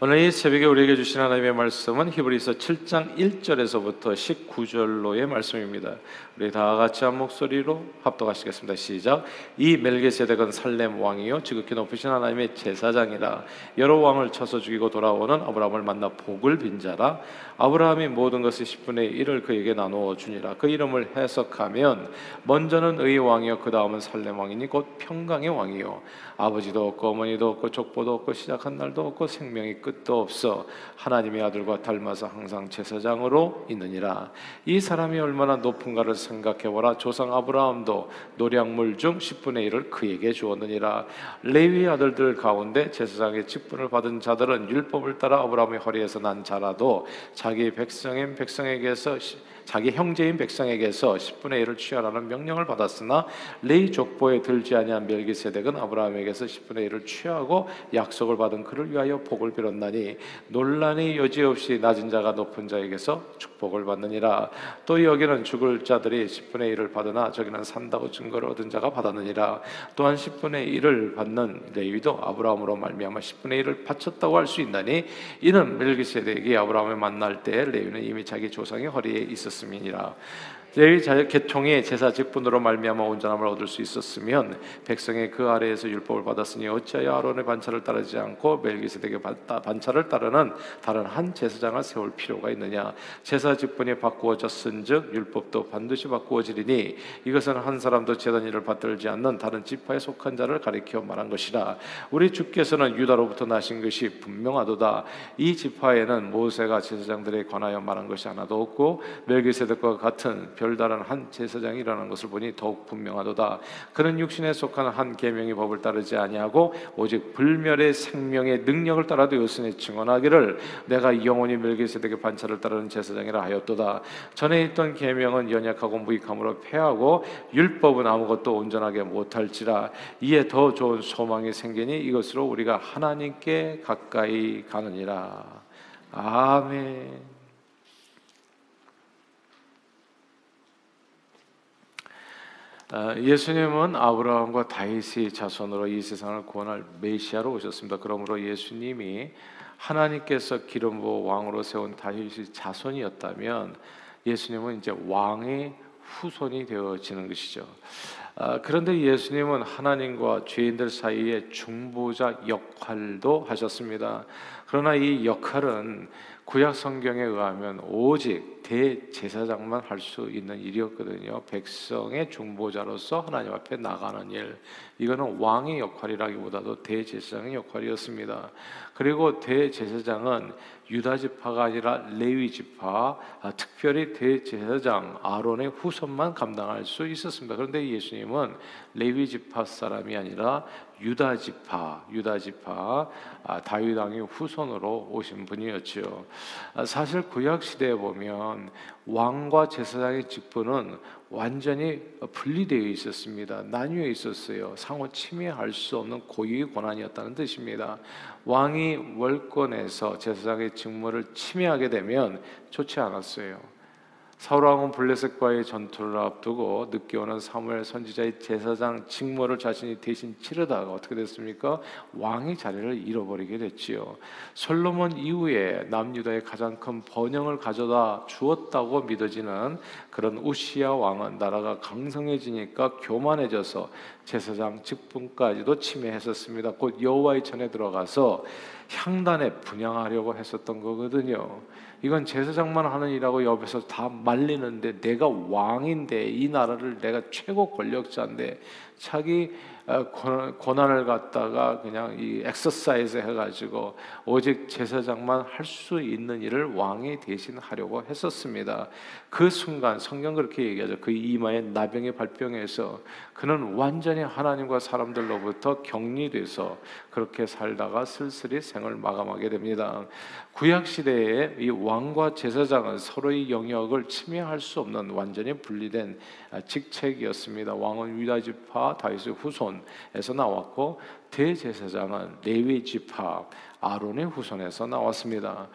오늘 이 새벽에 우리에게 주신 하나님의 말씀은 히브리서 7장 1절에서부터 19절로의 말씀입니다. 우리 다 같이 한 목소리로 합독하시겠습니다. 시작. 이 멜기세덱은 살렘 왕이요 지극히 높으신 하나님의 제사장이라 여러 왕을 쳐서 죽이고 돌아오는 아브라함을 만나 복을 빈 자라 아브라함이 모든 것의 10분의 1을 그에게 나누어 주니라 그 이름을 해석하면 먼저는 의 왕이요 그 다음은 살렘 왕이니 곧 평강의 왕이요 아버지도 없고 어머니도 없고 족보도 없고 시작한 날도 없고 생명이 끝도 없어 하나님의 아들과 닮아서 항상 제사장으로 있느니라. 이 사람이 얼마나 높은가를 생각해 보라. 조상 아브라함도 노량물 중 10분의 1을 그에게 주었느니라. 레위 아들들 가운데 제사장의 직분을 받은 자들은 율법을 따라 아브라함의 허리에서 난 자라도 자기 백성인 백성에게서 자기 형제인 백성에게서 10분의 1을 취하라는 명령을 받았으나 레이 족보에 들지 아니한 멜기세덱은 아브라함에게서 10분의 1을 취하고 약속을 받은 그를 위하여 복을 빌었나니 논란이 여지없이 낮은 자가 높은 자에게서 축복을 받느니라. 또 여기는 죽을 자들이 10분의 1을 받으나 저기는 산다고 증거를 얻은 자가 받았느니라. 또한 10분의 1을 받는 레위도 아브라함으로 말미암아 10분의 1을 바쳤다고 할 수 있나니 이는 멜기세덱이 아브라함을 만날 때 레위는 이미 자기 조상의 허리에 있었 음이니라. 레위 계통의 제사 직분으로 말미암아 온전함을 얻을 수 있었으면 백성의 그 아래에서 율법을 받았으니 어찌하여 아론의 반차를 따르지 않고 멜기세덱의 반차를 따르는 다른 한 제사장을 세울 필요가 있느냐? 제사 직분이 바꾸어졌은즉 율법도 반드시 바꾸어지리니 이것은 한 사람도 제단 일을 받들지 않는 다른 지파에 속한 자를 가리켜 말한 것이라. 우리 주께서는 유다로부터 나신 것이 분명하도다. 이 지파에는 모세가 제사장들에 관하여 말한 것이 하나도 없고 멜기세덱과 같은 별다른 한 제사장이라는 것을 보니 더욱 분명하도다. 그는 육신에 속한 한 계명의 법을 따르지 아니하고 오직 불멸의 생명의 능력을 따라도 요순에 증언하기를 내가 영원히 멜기세덱의 반차를 따르는 제사장이라 하였도다. 전에 있던 계명은 연약하고 무익함으로 패하고 율법은 아무것도 온전하게 못할지라 이에 더 좋은 소망이 생기니 이것으로 우리가 하나님께 가까이 가느니라. 아멘. 예수님은 아브라함과 다윗의 자손으로 이 세상을 구원할 메시아로 오셨습니다. 그러므로 예수님이 하나님께서 기름 부어 왕으로 세운 다윗의 자손이었다면 예수님은 이제 왕의 후손이 되어지는 것이죠. 아, 그런데 예수님은 하나님과 죄인들 사이에 중보자 역할도 하셨습니다. 그러나 이 역할은 구약 성경에 의하면 오직 대제사장만 할 수 있는 일이었거든요. 백성의 중보자로서 하나님 앞에 나가는 일. 이거는 왕의 역할이라기보다도 대제사장의 역할이었습니다. 그리고 대제사장은 유다 지파가 아니라 레위 지파, 아, 특별히 대제사장 아론의 후손만 감당할 수 있었습니다. 그런데 예수님은 레위 지파 사람이 아니라 유다 지파, 유다 지파 아, 다윗 왕의 후손으로 오신 분이었죠. 아, 사실 구약 시대에 보면 왕과 제사장의 직분은 완전히 분리되어 있었습니다. 나뉘어 있었어요. 상호 침해할 수 없는 고유의 권한이었다는 뜻입니다. 왕이 월권에서 제사장의 직무를 침해하게 되면 좋지 않았어요. 사울 왕은 블레셋과의 전투를 앞두고 늦게 오는 사무엘 선지자의 제사장 직무를 자신이 대신 치르다가 어떻게 됐습니까? 왕의 자리를 잃어버리게 됐지요. 솔로몬 이후에 남유다의 가장 큰 번영을 가져다 주었다고 믿어지는 그런 우시아 왕은 나라가 강성해지니까 교만해져서 제사장 직분까지도 침해했었습니다. 곧 여호와의 전에 들어가서 향단에 분양하려고 했었던 거거든요. 이건 제사장만 하는 일하고 옆에서 다 말리는데 내가 왕인데 이 나라를 내가 최고 권력자인데 자기 어, 권한을 갖다가 그냥 이 엑서사이즈 해가지고 오직 제사장만 할 수 있는 일을 왕이 대신 하려고 했었습니다. 그 순간 성경 그렇게 얘기하죠. 그 이마에 나병의 발병해서 그는 완전히 하나님과 사람들로부터 격리돼서 그렇게 살다가 슬슬이 생을 마감하게 됩니다. 구약 시대에 이 왕과 제사장은 서로의 영역을 침해할 수 없는 완전히 분리된 직책이었습니다. 왕은 유다 지파 다윗의 후손에서 나왔고 대제사장은 레위 지파 아론의 후손에서 나왔습니다.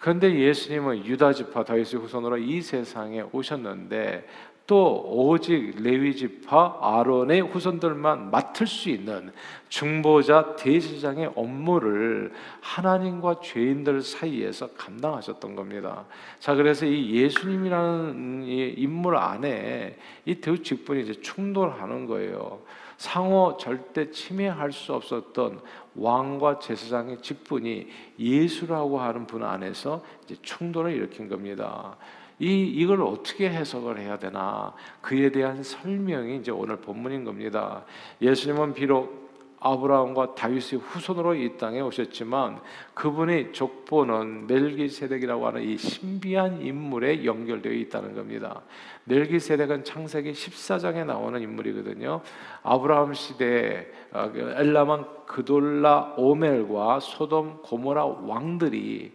그런데 예수님은 유다 지파 다윗의 후손으로 이 세상에 오셨는데 또 오직 레위 지파 아론의 후손들만 맡을 수 있는 중보자 대제사장의 업무를 하나님과 죄인들 사이에서 감당하셨던 겁니다. 자, 그래서 이 예수님이라는 이 인물 안에 이 대우 직분이 이제 충돌하는 거예요. 상호 절대 침해할 수 없었던 왕과 제사장의 직분이 예수라고 하는 분 안에서 이제 충돌을 일으킨 겁니다. 이 이걸 어떻게 해석을 해야 되나 그에 대한 설명이 이제 오늘 본문인 겁니다. 예수님은 비록 아브라함과 다윗의 후손으로 이 땅에 오셨지만 그분의 족보는 멜기세덱이라고 하는 이 신비한 인물에 연결되어 있다는 겁니다. 멜기세덱은 창세기 14장에 나오는 인물이거든요. 아브라함 시대에 어, 그 엘라만 그돌라 오멜과 소돔 고모라 왕들이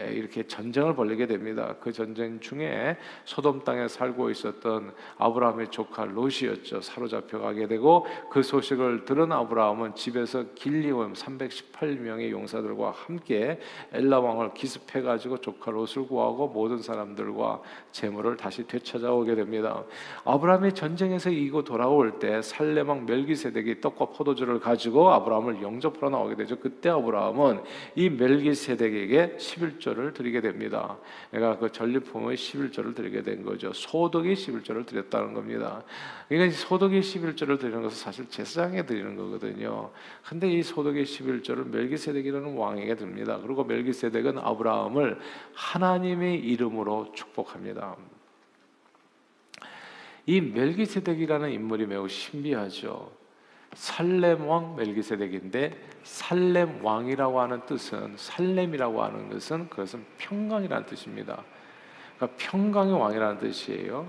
이렇게 전쟁을 벌이게 됩니다. 그 전쟁 중에 소돔 땅에 살고 있었던 아브라함의 조카 롯이었죠. 사로잡혀 가게 되고 그 소식을 들은 아브라함은 집에서 길리온 318명의 용사들과 함께 엘라 왕을 기습해 가지고 조카 롯을 구하고 모든 사람들과 재물을 다시 되찾아오게 됩니다. 아브라함이 전쟁에서 이기고 돌아올 때왕 멜기세덱이 떡과 포도주를 가지고 아브라함을 영접하러 나오게 되죠. 그때 아브라함은 이 멜기세덱에게 11 11조를 드리게 됩니다. 내가 그 전리품의 11조를 드리게 된 거죠. 소득의 11조를 드렸다는 겁니다. 그러니까 소득의 11조를 드리는 것은 사실 제사장에 드리는 거거든요. 근데 이 소득의 11조를 멜기세덱이라는 왕에게 듭니다. 그리고 멜기세덱은 아브라함을 하나님의 이름으로 축복합니다. 이 멜기세덱이라는 인물이 매우 신비하죠. 살렘 왕 멜기세덱인데 살렘 왕이라고 하는 뜻은 살렘이라고 하는 것은 그것은 평강이라는 뜻입니다. 그러니까 평강의 왕이라는 뜻이에요.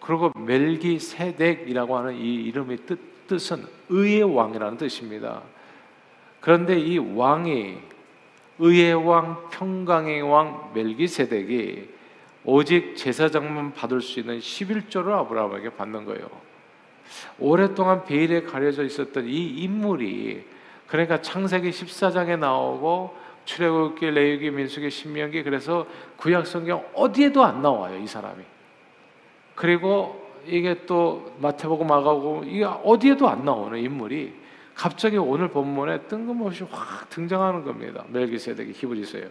그리고 멜기세덱이라고 하는 이 이름의 뜻, 뜻은 의의 왕이라는 뜻입니다. 그런데 이 왕이 의의 왕, 평강의 왕 멜기세덱이 오직 제사장만 받을 수 있는 11조를 아브라함에게 받는 거예요. 오랫동안 베일에 가려져 있었던 이 인물이 그러니까 창세기 14장에 나오고 출애굽기, 레위기, 민수기, 신명기 그래서 구약 성경 어디에도 안 나와요, 이 사람이. 그리고 이게 또 마태복음, 마가복음 이게 어디에도 안 나오는 인물이 갑자기 오늘 본문에 뜬금없이 확 등장하는 겁니다. 멜기세덱이 히브리서예요.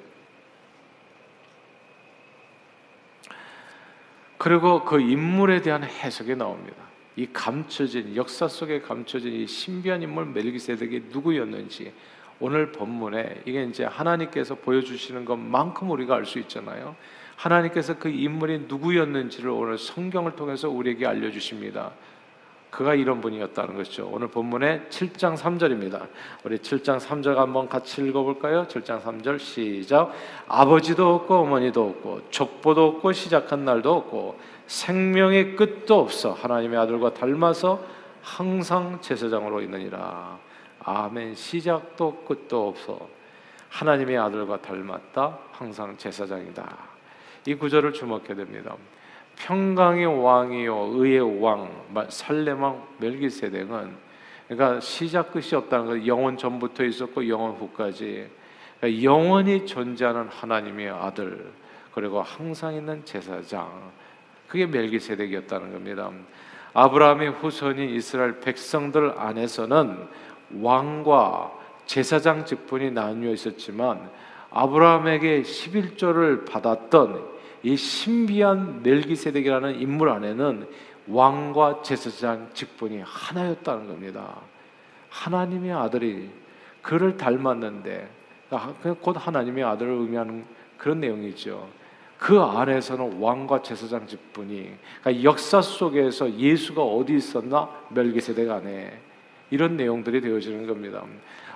그리고 그 인물에 대한 해석이 나옵니다. 이 감춰진 역사 속에 감춰진 이 신비한 인물 멜기세덱이 누구였는지 오늘 본문에 이게 이제 하나님께서 보여주시는 것만큼 우리가 알 수 있잖아요. 하나님께서 그 인물이 누구였는지를 오늘 성경을 통해서 우리에게 알려주십니다. 그가 이런 분이었다는 것이죠. 오늘 본문의 7장 3절입니다. 우리 7장 3절 한번 같이 읽어볼까요? 7장 3절 시작. 아버지도 없고 어머니도 없고 족보도 없고 시작한 날도 없고 생명의 끝도 없어 하나님의 아들과 닮아서 항상 제사장으로 있느니라. 아멘. 시작도 끝도 없어 하나님의 아들과 닮았다. 항상 제사장이다. 이 구절을 주목해야 됩니다. 평강의 왕이요 의의 왕 살레망 멜기세덱은 그러니까 시작 끝이 없다는 거 영원 전부터 있었고 영원 후까지. 그러니까 영원히 존재하는 하나님의 아들 그리고 항상 있는 제사장. 그게 멜기세덱이었다는 겁니다. 아브라함의 후손인 이스라엘 백성들 안에서는 왕과 제사장 직분이 나뉘어 있었지만 아브라함에게 11조를 받았던 이 신비한 멜기세덱이라는 인물 안에는 왕과 제사장 직분이 하나였다는 겁니다. 하나님의 아들이 그를 닮았는데 곧 하나님의 아들을 의미하는 그런 내용이죠. 그 안에서는 왕과 제사장 직분이 그러니까 역사 속에서 예수가 어디 있었나 멜기세덱 안에 이런 내용들이 되어지는 겁니다.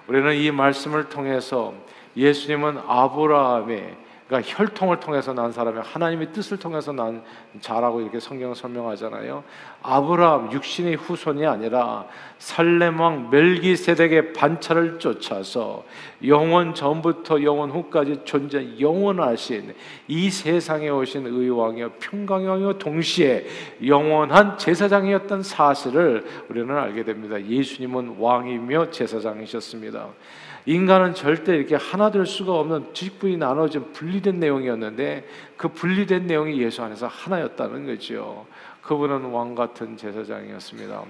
우리는 이 말씀을 통해서 예수님은 아브라함의 그러니까 혈통을 통해서 난 사람이 하나님의 뜻을 통해서 난 자라고 이렇게 성경 설명하잖아요. 아브라함 육신의 후손이 아니라 살렘 왕 멜기세덱의 반차를 쫓아서 영원 전부터 영원 후까지 존재 영원하신 이 세상에 오신 의왕이요 평강의 왕이요 동시에 영원한 제사장이었던 사실을 우리는 알게 됩니다. 예수님은 왕이며 제사장이셨습니다. 인간은 절대 이렇게 하나 될 수가 없는 직분이 나눠진 분리 된 내용이었는데 그 분리된 내용이 예수 안에서 하나였다는 거죠. 그분은 왕 같은 제사장이었습니다.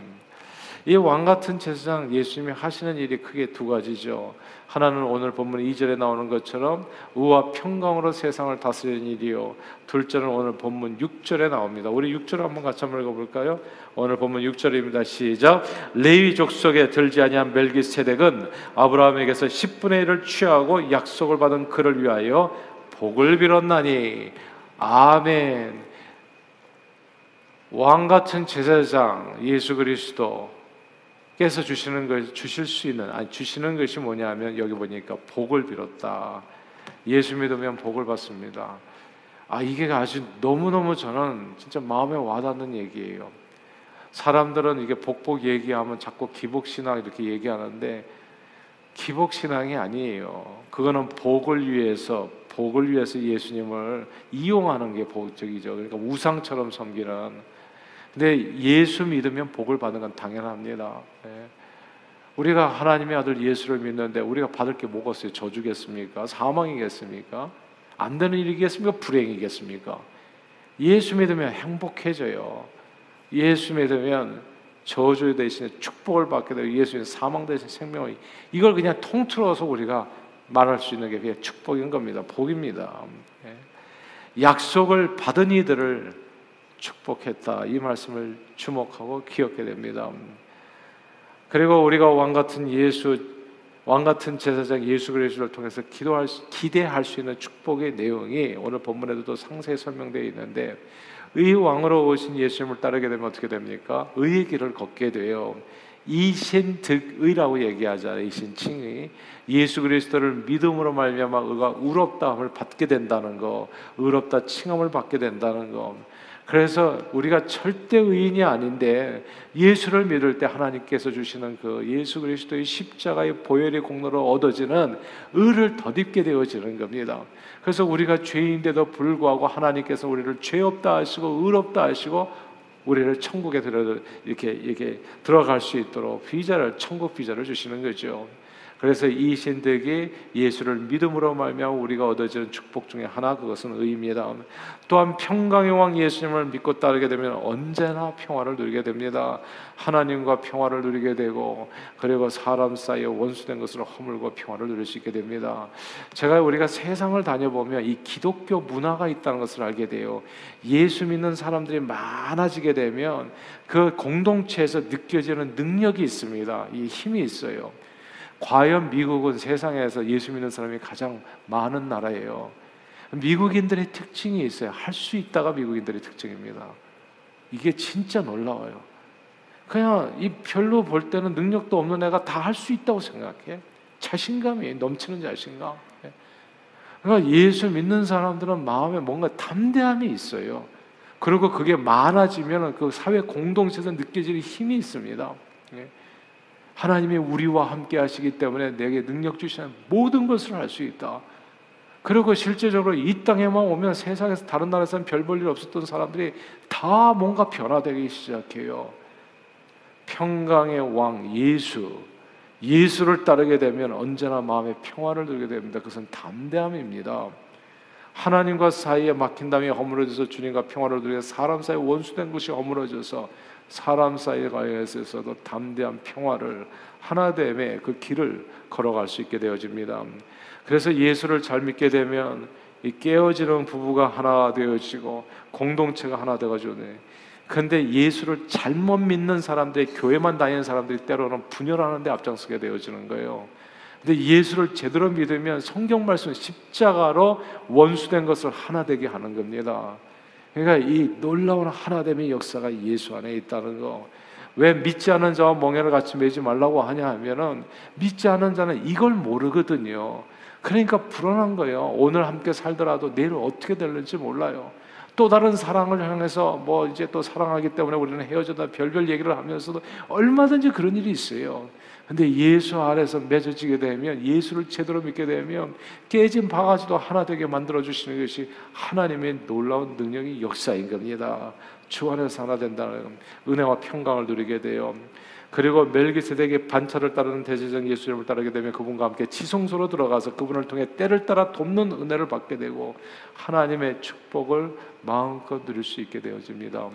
이 왕 같은 제사장 예수님이 하시는 일이 크게 두 가지죠. 하나는 오늘 본문 2절에 나오는 것처럼 의와 평강으로 세상을 다스리는 일이요. 둘째는 오늘 본문 6절에 나옵니다. 우리 6절 한번 같이 한번 읽어볼까요? 오늘 본문 6절입니다. 시작. 레위 족속에 들지 아니한 멜기세덱은 아브라함에게서 10분의 1을 취하고 약속을 받은 그를 위하여 복을 빌었나니 아멘. 왕 같은 제사장 예수 그리스도 께서 주시는 것 주실 수 있는 아니 주시는 것이 뭐냐면 여기 보니까 복을 빌었다. 예수 믿으면 복을 받습니다. 아 이게 아주 너무 너무 저는 진짜 마음에 와닿는 얘기예요. 사람들은 이게 복복 얘기하면 자꾸 기복 신앙 이렇게 얘기하는데 기복 신앙이 아니에요. 그거는 복을 위해서 복을 위해서 예수님을 이용하는 게 복적이죠. 그러니까 우상처럼 섬기는 근데 예수 믿으면 복을 받는 건 당연합니다. 네. 우리가 하나님의 아들 예수를 믿는데 우리가 받을 게 뭐가 있어요? 저주겠습니까? 사망이겠습니까? 안 되는 일이겠습니까? 불행이겠습니까? 예수 믿으면 행복해져요. 예수 믿으면 저주 대신에 축복을 받게 되고 예수님 사망 대신 생명을 이걸 그냥 통틀어서 우리가 말할 수 있는 게 그냥 축복인 겁니다. 복입니다. 네. 약속을 받은 이들을 축복했다. 이 말씀을 주목하고 기억해 됩니다. 그리고 우리가 왕 같은 예수 왕 같은 제사장 예수 그리스도를 통해서 기도할 기대할 수 있는 축복의 내용이 오늘 본문에도 상세히 설명되어 있는데 의 왕으로 오신 예수님을 따르게 되면 어떻게 됩니까? 의의 길을 걷게 돼요. 이신득의라고 얘기하잖아요. 이신칭의 예수 그리스도를 믿음으로 말미암아 의가 우럽다함을 받게 된다는 거, 의롭다 칭함을 받게 된다는 거. 그래서 우리가 절대 의인이 아닌데 예수를 믿을 때 하나님께서 주시는 그 예수 그리스도의 십자가의 보혈의 공로로 얻어지는 의를 덧입게 되어지는 겁니다. 그래서 우리가 죄인데도 불구하고 하나님께서 우리를 죄 없다 하시고 의롭다 하시고 우리를 천국에 들어 이렇게 이렇게 들어갈 수 있도록 비자를 천국 비자를 주시는 거죠. 그래서 이 신들에게 예수를 믿음으로 말미암아 우리가 얻어지는 축복 중에 하나 그것은 의입니다. 또한 평강의 왕 예수님을 믿고 따르게 되면 언제나 평화를 누리게 됩니다. 하나님과 평화를 누리게 되고 그리고 사람 사이에 원수된 것으로 허물고 평화를 누릴 수 있게 됩니다. 제가 우리가 세상을 다녀보면 이 기독교 문화가 있다는 것을 알게 돼요. 예수 믿는 사람들이 많아지게 되면 그 공동체에서 느껴지는 능력이 있습니다. 이 힘이 있어요. 과연 미국은 세상에서 예수 믿는 사람이 가장 많은 나라예요. 미국인들의 특징이 있어요. 할 수 있다가 미국인들의 특징입니다. 이게 진짜 놀라워요. 그냥 이 별로 볼 때는 능력도 없는 애가 다 할 수 있다고 생각해. 자신감이 넘치는 자신감. 그러니까 예수 믿는 사람들은 마음에 뭔가 담대함이 있어요. 그리고 그게 많아지면 그 사회 공동체에서 느껴지는 힘이 있습니다. 하나님이 우리와 함께 하시기 때문에 내게 능력 주시는 모든 것을 할 수 있다. 그리고 실제적으로 이 땅에만 오면 세상에서 다른 나라에서는 별 볼 일 없었던 사람들이 다 뭔가 변화되기 시작해요. 평강의 왕 예수, 예수를 따르게 되면 언제나 마음에 평화를 들게 됩니다. 그것은 담대함입니다. 하나님과 사이에 막힌 담이 허물어져서 주님과 평화를 누리게 사람 사이 원수된 것이 허물어져서 사람 사이에 관해서도 담대한 평화를 하나됨의 그 길을 걸어갈 수 있게 되어집니다. 그래서 예수를 잘 믿게 되면 이 깨어지는 부부가 하나 되어지고 공동체가 하나 되어지네. 근데 예수를 잘못 믿는 사람들이 교회만 다니는 사람들이 때로는 분열하는 데 앞장서게 되어지는 거예요. 근데 예수를 제대로 믿으면 성경 말씀 십자가로 원수된 것을 하나 되게 하는 겁니다. 그러니까 이 놀라운 하나됨의 역사가 예수 안에 있다는 거. 왜 믿지 않은 자와 멍에를 같이 매지 말라고 하냐 하면은 믿지 않은 자는 이걸 모르거든요. 그러니까 불안한 거예요. 오늘 함께 살더라도 내일 어떻게 될지 몰라요. 또 다른 사랑을 향해서 뭐 이제 또 사랑하기 때문에 우리는 헤어져다 별별 얘기를 하면서도 얼마든지 그런 일이 있어요. 근데 예수 아래서 맺어지게 되면 예수를 제대로 믿게 되면 깨진 바가지도 하나 되게 만들어 주시는 것이 하나님의 놀라운 능력이 역사인 겁니다. 주 안에서 하나 된다는 은혜와 평강을 누리게 돼요. 그리고 멜기세덱의 반차를 따르는 대제장 예수님을 따르게 되면 그분과 함께 지성소로 들어가서 그분을 통해 때를 따라 돕는 은혜를 받게 되고 하나님의 축복을 마음껏 누릴 수 있게 되어집니다.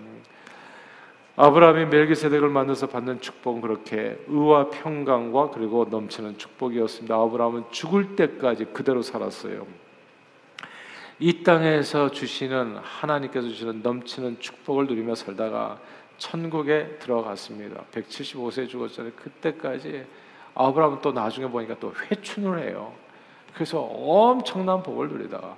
아브라함이 멜기세덱을 만나서 받는 축복은 그렇게 의와 평강과 그리고 넘치는 축복이었습니다. 아브라함은 죽을 때까지 그대로 살았어요. 이 땅에서 주시는 하나님께서 주시는 넘치는 축복을 누리며 살다가 천국에 들어갔습니다. 175세 죽었잖아요. 그때까지 아브라함은 또 나중에 보니까 또 회춘을 해요. 그래서 엄청난 복을 누리다가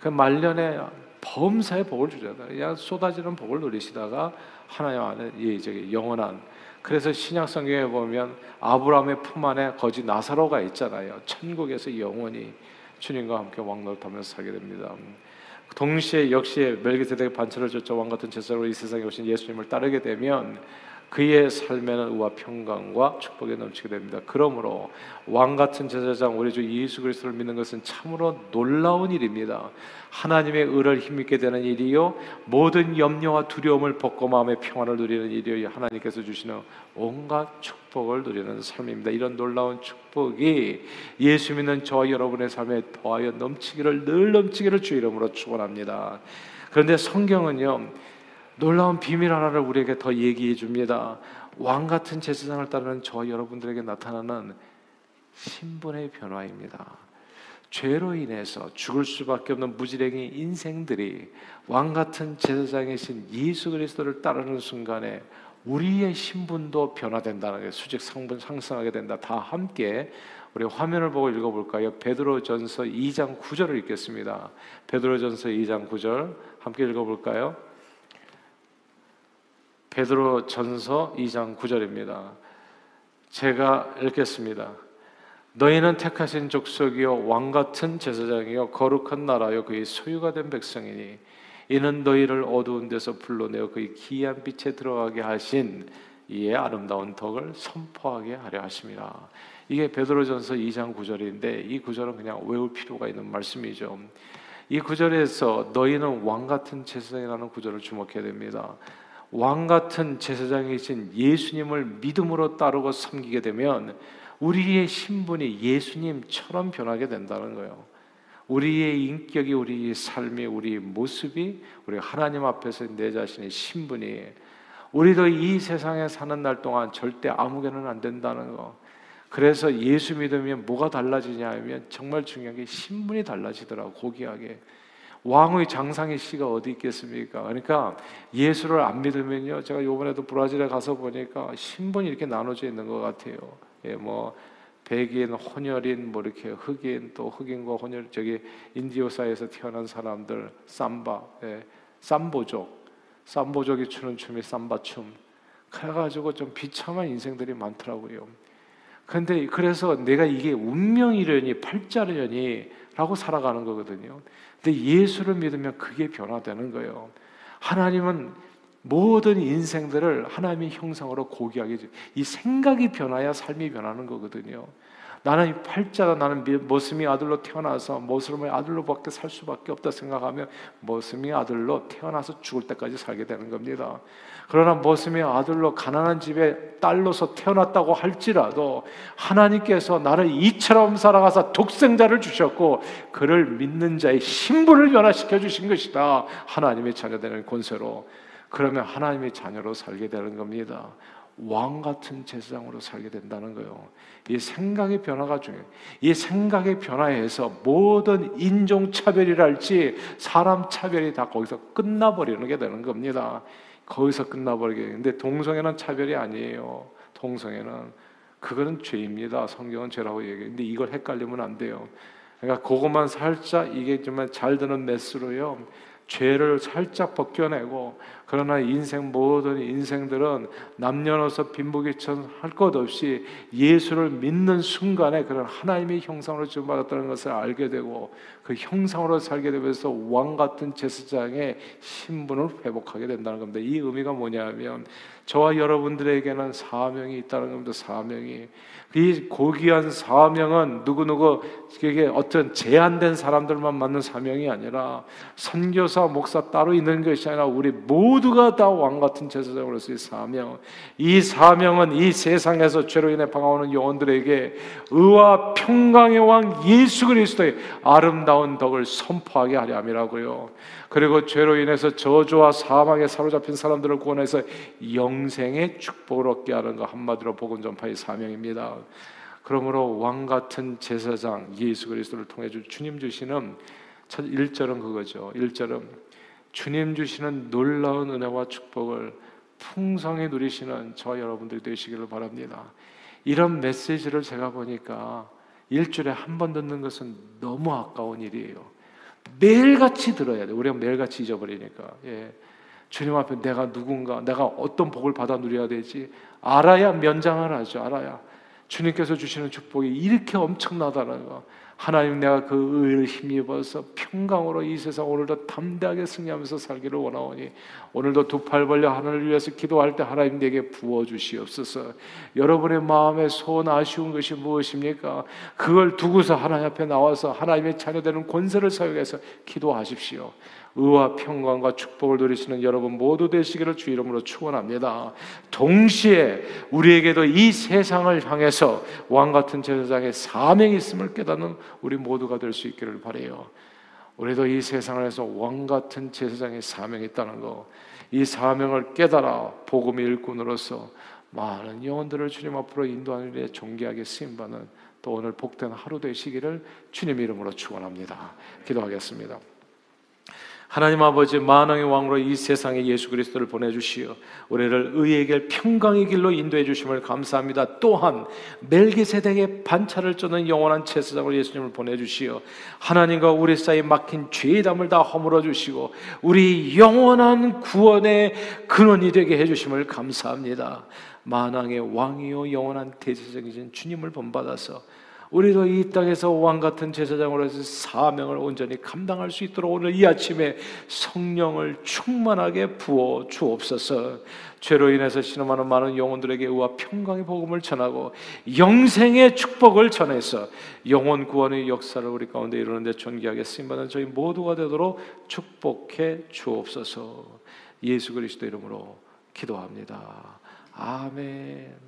그 말년에 범사의 복을 주잖아요. 쏟아지는 복을 누리시다가 하나님 안에 이제 영원한 그래서 신약 성경에 보면 아브라함의 품 안에 거지 나사로가 있잖아요. 천국에서 영원히 주님과 함께 왕노릇하면서 살게 됩니다. 동시에 역시 멜기세덱의 반차를 쫓아 왕 같은 제사로 이 세상에 오신 예수님을 따르게 되면 그의 삶에는 의와 평강과 축복이 넘치게 됩니다. 그러므로 왕 같은 제사장 우리 주 예수 그리스도를 믿는 것은 참으로 놀라운 일입니다. 하나님의 의를 힘입게 되는 일이요 모든 염려와 두려움을 벗고 마음의 평안을 누리는 일이요 하나님께서 주시는 온갖 축복을 누리는 삶입니다. 이런 놀라운 축복이 예수 믿는 저와 여러분의 삶에 더하여 넘치기를 늘 넘치기를 주 이름으로 축원합니다. 그런데 성경은요 놀라운 비밀 하나를 우리에게 더 얘기해 줍니다. 왕 같은 제사장을 따르는 저 여러분들에게 나타나는 신분의 변화입니다. 죄로 인해서 죽을 수밖에 없는 무지랭이 인생들이 왕 같은 제사장이신 예수 그리스도를 따르는 순간에 우리의 신분도 변화된다는 게 수직 상분 상승하게 된다. 다 함께 우리 화면을 보고 읽어볼까요? 베드로전서 2장 9절을 읽겠습니다. 베드로전서 2장 9절 함께 읽어볼까요? 베드로 전서 2장 9절입니다. 제가 읽겠습니다. 너희는 택하신 족속이요 왕 같은 제사장이요 거룩한 나라요 그의 소유가 된 백성이니 이는 너희를 어두운 데서 불러내어 그의 기이한 빛에 들어가게 하신 이의 아름다운 덕을 선포하게 하려 하심이라. 이게 베드로전서 2장 9절인데 이 구절은 그냥 외울 필요가 있는 말씀이죠. 이 구절에서 너희는 왕 같은 제사장이라는 구절을 주목해야 됩니다. 왕 같은 제사장이신 예수님을 믿음으로 따르고 섬기게 되면 우리의 신분이 예수님처럼 변하게 된다는 거예요. 우리의 인격이, 우리의 삶이, 우리 모습이 우리 하나님 앞에서 내 자신의 신분이 우리도 이 세상에 사는 날 동안 절대 아무개는 안 된다는 거. 그래서 예수 믿으면 뭐가 달라지냐 하면 정말 중요한 게 신분이 달라지더라고 고귀하게. 왕의 장상의 씨가 어디 있겠습니까? 그러니까 예수를 안 믿으면요. 제가 요번에도 브라질에 가서 보니까 신분이 이렇게 나눠져 있는 것 같아요. 예, 뭐 백인, 혼혈인, 뭐 이렇게 흑인, 또 흑인과 혼혈 저기 인디오사에서 태어난 사람들 삼바, 예, 삼보족, 삼보족이 추는 춤이 삼바춤. 그래가지고 좀 비참한 인생들이 많더라고요. 근데 그래서 내가 이게 운명이려니 팔자려니 라고 살아가는 거거든요. 근데 예수를 믿으면 그게 변화되는 거예요. 하나님은 모든 인생들을 하나님의 형상으로 고귀하게. 이 생각이 변화야 삶이 변하는 거거든요. 나는 팔자다 나는 모습이 아들로 태어나서 모습의 아들로밖에 살 수밖에 없다 생각하면 모습이 아들로 태어나서 죽을 때까지 살게 되는 겁니다. 그러나 모습이 아들로 가난한 집에 딸로서 태어났다고 할지라도 하나님께서 나를 이처럼 살아가서 독생자를 주셨고 그를 믿는 자의 신분을 변화시켜 주신 것이다. 하나님의 자녀 되는 권세로 그러면 하나님의 자녀로 살게 되는 겁니다. 왕 같은 제사장으로 살게 된다는 거예요. 이 생각의 변화가 중요해요. 이 생각의 변화에서 모든 인종 차별이랄지 사람 차별이 다 거기서 끝나버리는 게 되는 겁니다. 거기서 끝나버리게 되는데 동성애는 차별이 아니에요. 동성애는 그거는 죄입니다. 성경은 죄라고 얘기해요. 근데 이걸 헷갈리면 안 돼요. 그러니까 그것만 살짝 이게 정말 잘 드는 메스로요. 죄를 살짝 벗겨내고 그러나 인생 모든 인생들은 남녀노소 빈부귀천 할 것 없이 예수를 믿는 순간에 그런 하나님의 형상으로 지음받았다는 것을 알게 되고 그 형상으로 살게 되면서 왕 같은 제사장의 신분을 회복하게 된다는 겁니다. 이 의미가 뭐냐면 저와 여러분들에게는 사명이 있다는 겁니다. 사명이 이 고귀한 사명은 누구 누구에게 어떤 제한된 사람들만 맞는 사명이 아니라 선교사 목사 따로 있는 것이 아니라 우리 모두가 다 왕 같은 제사장으로서의 사명. 이 사명은 이 세상에서 죄로 인해 방황하는 영혼들에게 의와 평강의 왕 예수 그리스도의 아름다운 덕을 선포하게 하려 함이라고요. 그리고 죄로 인해서 저주와 사망에 사로잡힌 사람들을 구원해서 영생의 축복을 얻게 하는 것 한마디로 복음 전파의 사명입니다. 그러므로 왕 같은 제사장 예수 그리스도를 통해 주 주님 주시는 첫 1절은 그거죠. 1절은 주님 주시는 놀라운 은혜와 축복을 풍성히 누리시는 저 여러분들이 되시기를 바랍니다. 이런 메시지를 제가 보니까 일주일에 한 번 듣는 것은 너무 아까운 일이에요. 매일같이 들어야 돼. 우리가 매일같이 잊어버리니까. 예. 주님 앞에 내가 누군가, 내가 어떤 복을 받아 누려야 되지 알아야 면장을 하죠. 알아야 주님께서 주시는 축복이 이렇게 엄청나다는 거. 하나님 내가 그 의를 힘입어서 평강으로 이 세상 오늘도 담대하게 승리하면서 살기를 원하오니 오늘도 두 팔 벌려 하늘을 위해서 기도할 때 하나님 내게 부어 주시옵소서. 여러분의 마음에 소원 아쉬운 것이 무엇입니까? 그걸 두고서 하나님 앞에 나와서 하나님의 자녀되는 권세를 사용해서 기도하십시오. 의와 평강과 축복을 누리시는 여러분 모두 되시기를 주 이름으로 축원합니다. 동시에 우리에게도 이 세상을 향해서 왕 같은 제사장의 사명이 있음을 깨닫는 우리 모두가 될 수 있기를 바래요. 우리도 이 세상에서 왕 같은 제사장의 사명이 있다는 거, 이 사명을 깨달아 복음의 일꾼으로서 많은 영혼들을 주님 앞으로 인도하는 일에 존귀하게 쓰임 받는 또 오늘 복된 하루 되시기를 주님 이름으로 축원합니다. 기도하겠습니다. 하나님 아버지 만왕의 왕으로 이 세상에 예수 그리스도를 보내주시어 우리를 의의 길 평강의 길로 인도해 주심을 감사합니다. 또한 멜기세덱의 반차를 쫓는 영원한 제사장으로 예수님을 보내주시어 하나님과 우리 사이 막힌 죄의 담을 다 허물어 주시고 우리 영원한 구원의 근원이 되게 해주심을 감사합니다. 만왕의 왕이요 영원한 대제사장이신 주님을 본받아서 우리도 이 땅에서 왕 같은 제사장으로서 사명을 온전히 감당할 수 있도록 오늘 이 아침에 성령을 충만하게 부어 주옵소서. 죄로 인해서 신음하는 많은 영혼들에게 의와 평강의 복음을 전하고 영생의 축복을 전해서 영혼 구원의 역사를 우리 가운데 이루는데 존귀하게 쓰임받는 저희 모두가 되도록 축복해 주옵소서. 예수 그리스도 이름으로 기도합니다. 아멘.